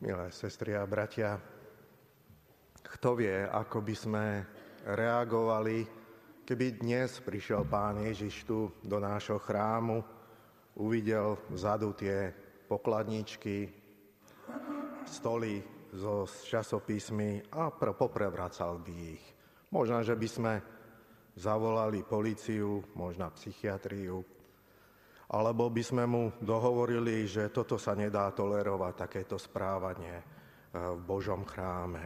Milé sestry a bratia, kto vie, ako by sme reagovali, keby dnes prišiel Pán Ježiš tu do nášho chrámu, uvidel vzadu tie pokladničky, stoly so časopismi a poprevracal by ich. Možno, že by sme zavolali policiu, možno psychiatriu, alebo by sme mu dohovorili, že toto sa nedá tolerovať, takéto správanie eh, v Božom chráme.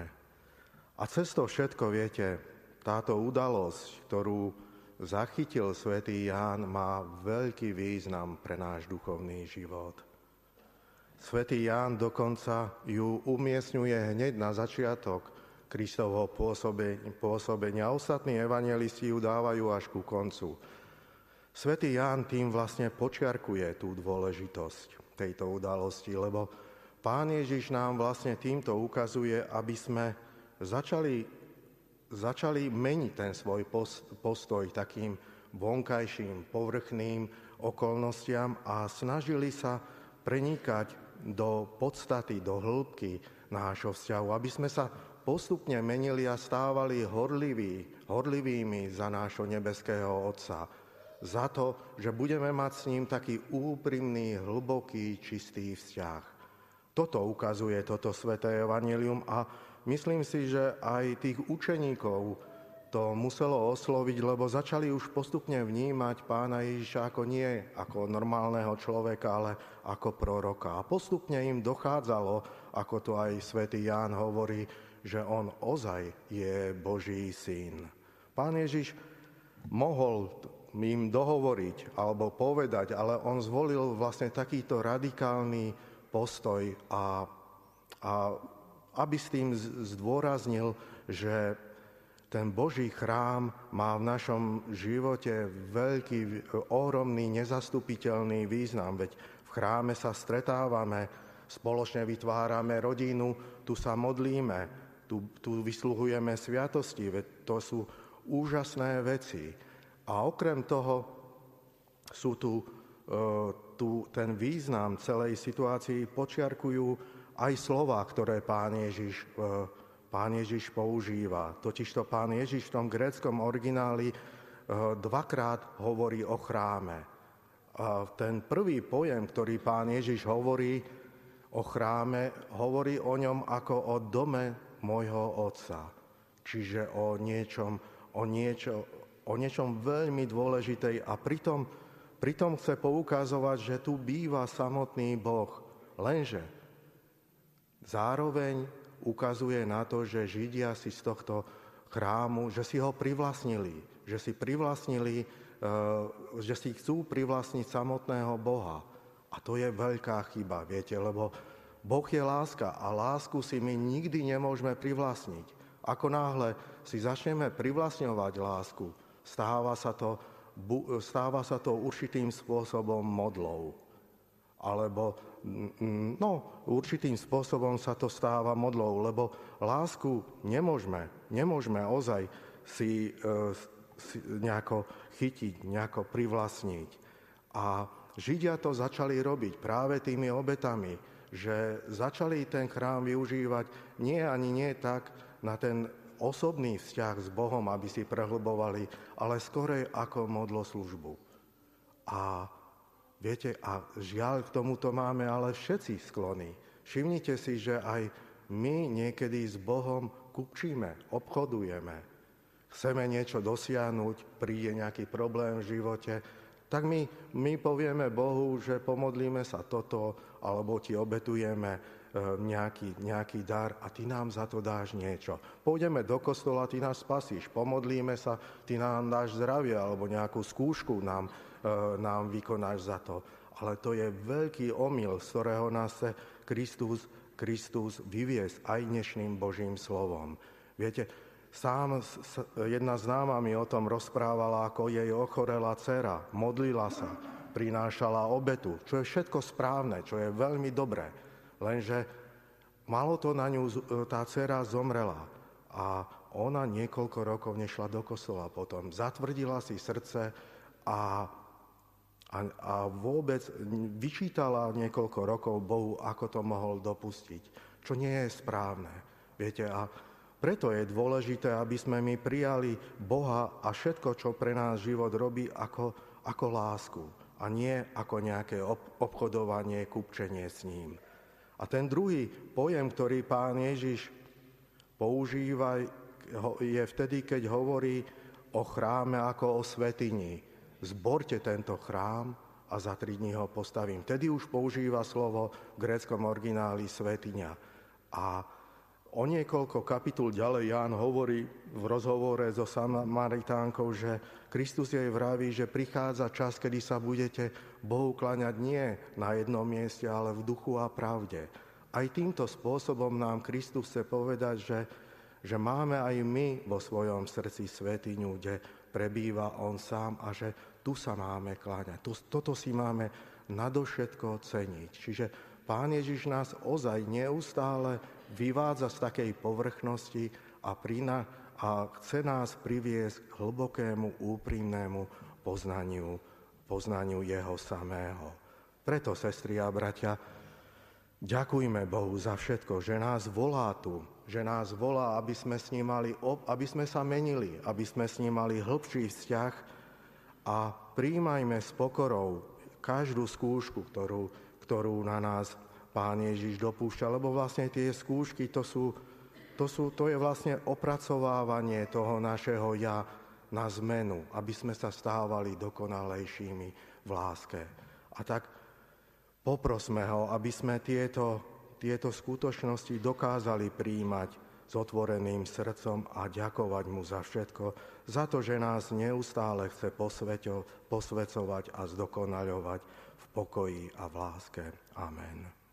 A cez to všetko, viete, táto udalosť, ktorú zachytil svätý Ján, má veľký význam pre náš duchovný život. Svetý Ján dokonca ju umiestňuje hneď na začiatok Kristovho pôsobenia. Ostatní evangelisti ju dávajú až ku koncu. Svetý Ján tým vlastne počiarkuje tú dôležitosť tejto udalosti, lebo Pán Ježiš nám vlastne týmto ukazuje, aby sme začali, začali meniť ten svoj postoj takým vonkajším, povrchným okolnostiam a snažili sa prenikať do podstaty, do hĺbky nášho vzťahu, aby sme sa postupne menili a stávali horliví, horlivými za nášho nebeského Otca, za to, že budeme mať s ním taký úprimný, hlboký, čistý vzťah. Toto ukazuje toto sveté evanelium a myslím si, že aj tých učeníkov to muselo osloviť, lebo začali už postupne vnímať pána Ježiša ako nie ako normálneho človeka, ale ako proroka. A postupne im dochádzalo, ako to aj svätý Ján hovorí, že on ozaj je Boží syn. Pán Ježiš mohol im dohovoriť alebo povedať, ale on zvolil vlastne takýto radikálny postoj a, a aby s tým zdôraznil, že ten Boží chrám má v našom živote veľký, ohromný, nezastupiteľný význam, veď v chráme sa stretávame, spoločne vytvárame rodinu, tu sa modlíme, tu, tu vysluhujeme sviatosti, veď to sú úžasné veci. A okrem toho sú tu, e, tu ten význam celej situácii počiarkujú aj slova, ktoré pán Ježiš, e, pán Ježiš používa. Totižto pán Ježiš v tom gréckom origináli e, dvakrát hovorí o chráme. A ten prvý pojem, ktorý pán Ježiš hovorí o chráme, hovorí o ňom ako o dome môjho otca. Čiže o niečom, o niečo, o niečom veľmi dôležitej a pritom, pritom chce poukazovať, že tu býva samotný Boh. Lenže zároveň ukazuje na to, že Židia si z tohto chrámu, že si ho privlastnili, že si privlastnili, eh, že si chcú privlastniť samotného Boha. A to je veľká chyba, viete, lebo Boh je láska a lásku si my nikdy nemôžeme privlastniť. Ako náhle si začneme privlastňovať lásku, stáva sa to, stáva sa to určitým spôsobom modlou. Alebo mm, no, určitým spôsobom sa to stáva modlou, lebo lásku nemôžeme, nemôžeme ozaj si, e, si nejako chytiť, nejako privlastniť. A Židia to začali robiť práve tými obetami, že začali ten chrám využívať nie ani nie tak na ten osobný vzťah s Bohom, aby si prehlbovali, ale skorej ako modloslužbu. A viete, a žiaľ k tomuto máme ale všetci sklony. Všimnite si, že aj my niekedy s Bohom kupčíme, obchodujeme. Chceme niečo dosiahnuť, príde nejaký problém v živote, tak my, my povieme Bohu, že pomodlíme sa toto, alebo ti obetujeme nejaký, nejaký dar a ty nám za to dáš niečo. Pôjdeme do kostola, ty nás spasíš, pomodlíme sa, ty nám dáš zdravie alebo nejakú skúšku nám, e, nám vykonáš za to. Ale to je veľký omyl, z ktorého nás chce Kristus, Kristus vyviesť aj dnešným Božím slovom. Viete, sám jedna známa mi o tom rozprávala, ako jej ochorela dcera, modlila sa, prinášala obetu, čo je všetko správne, čo je veľmi dobré. Lenže malo to na ňu, e, tá dcera zomrela a ona niekoľko rokov nešla do kostola potom. Zatvrdila si srdce a, a a, vôbec vyčítala niekoľko rokov Bohu, ako to mohol dopustiť, čo nie je správne. Viete, a preto je dôležité, aby sme my prijali Boha a všetko, čo pre nás život robí, ako, ako lásku a nie ako nejaké obchodovanie, kupčenie s ním. A ten druhý pojem, ktorý pán Ježiš používa, je vtedy, keď hovorí o chráme ako o svetini. Zborte tento chrám a za tri dní ho postavím. Vtedy už používa slovo v gréckom origináli svetiňa. A o niekoľko kapitul ďalej Ján hovorí v rozhovore so Samaritánkou, že Kristus jej vraví, že prichádza čas, kedy sa budete Bohu kláňať nie na jednom mieste, ale v duchu a pravde. Aj týmto spôsobom nám Kristus chce povedať, že, že máme aj my vo svojom srdci svetiňu, kde prebýva On sám a že tu sa máme kláňať. Toto si máme nadovšetko ceniť. Čiže Pán Ježiš nás ozaj neustále vyvádza z takej povrchnosti a, prina, a chce nás priviesť k hlbokému, úprimnému poznaniu, poznaniu Jeho samého. Preto, sestri a bratia, ďakujme Bohu za všetko, že nás volá tu, že nás volá, aby sme, s ním mali, aby sme sa menili, aby sme s ním mali hĺbší vzťah a príjmajme s pokorou každú skúšku, ktorú ktorú na nás Pán Ježiš dopúšťa, lebo vlastne tie skúšky to, sú, to, sú, to je vlastne opracovávanie toho našeho ja na zmenu, aby sme sa stávali dokonalejšími v láske. A tak poprosme ho, aby sme tieto, tieto skutočnosti dokázali príjmať s otvoreným srdcom a ďakovať mu za všetko, za to, že nás neustále chce posvecovať a zdokonaľovať pokoji a v láske. Amen.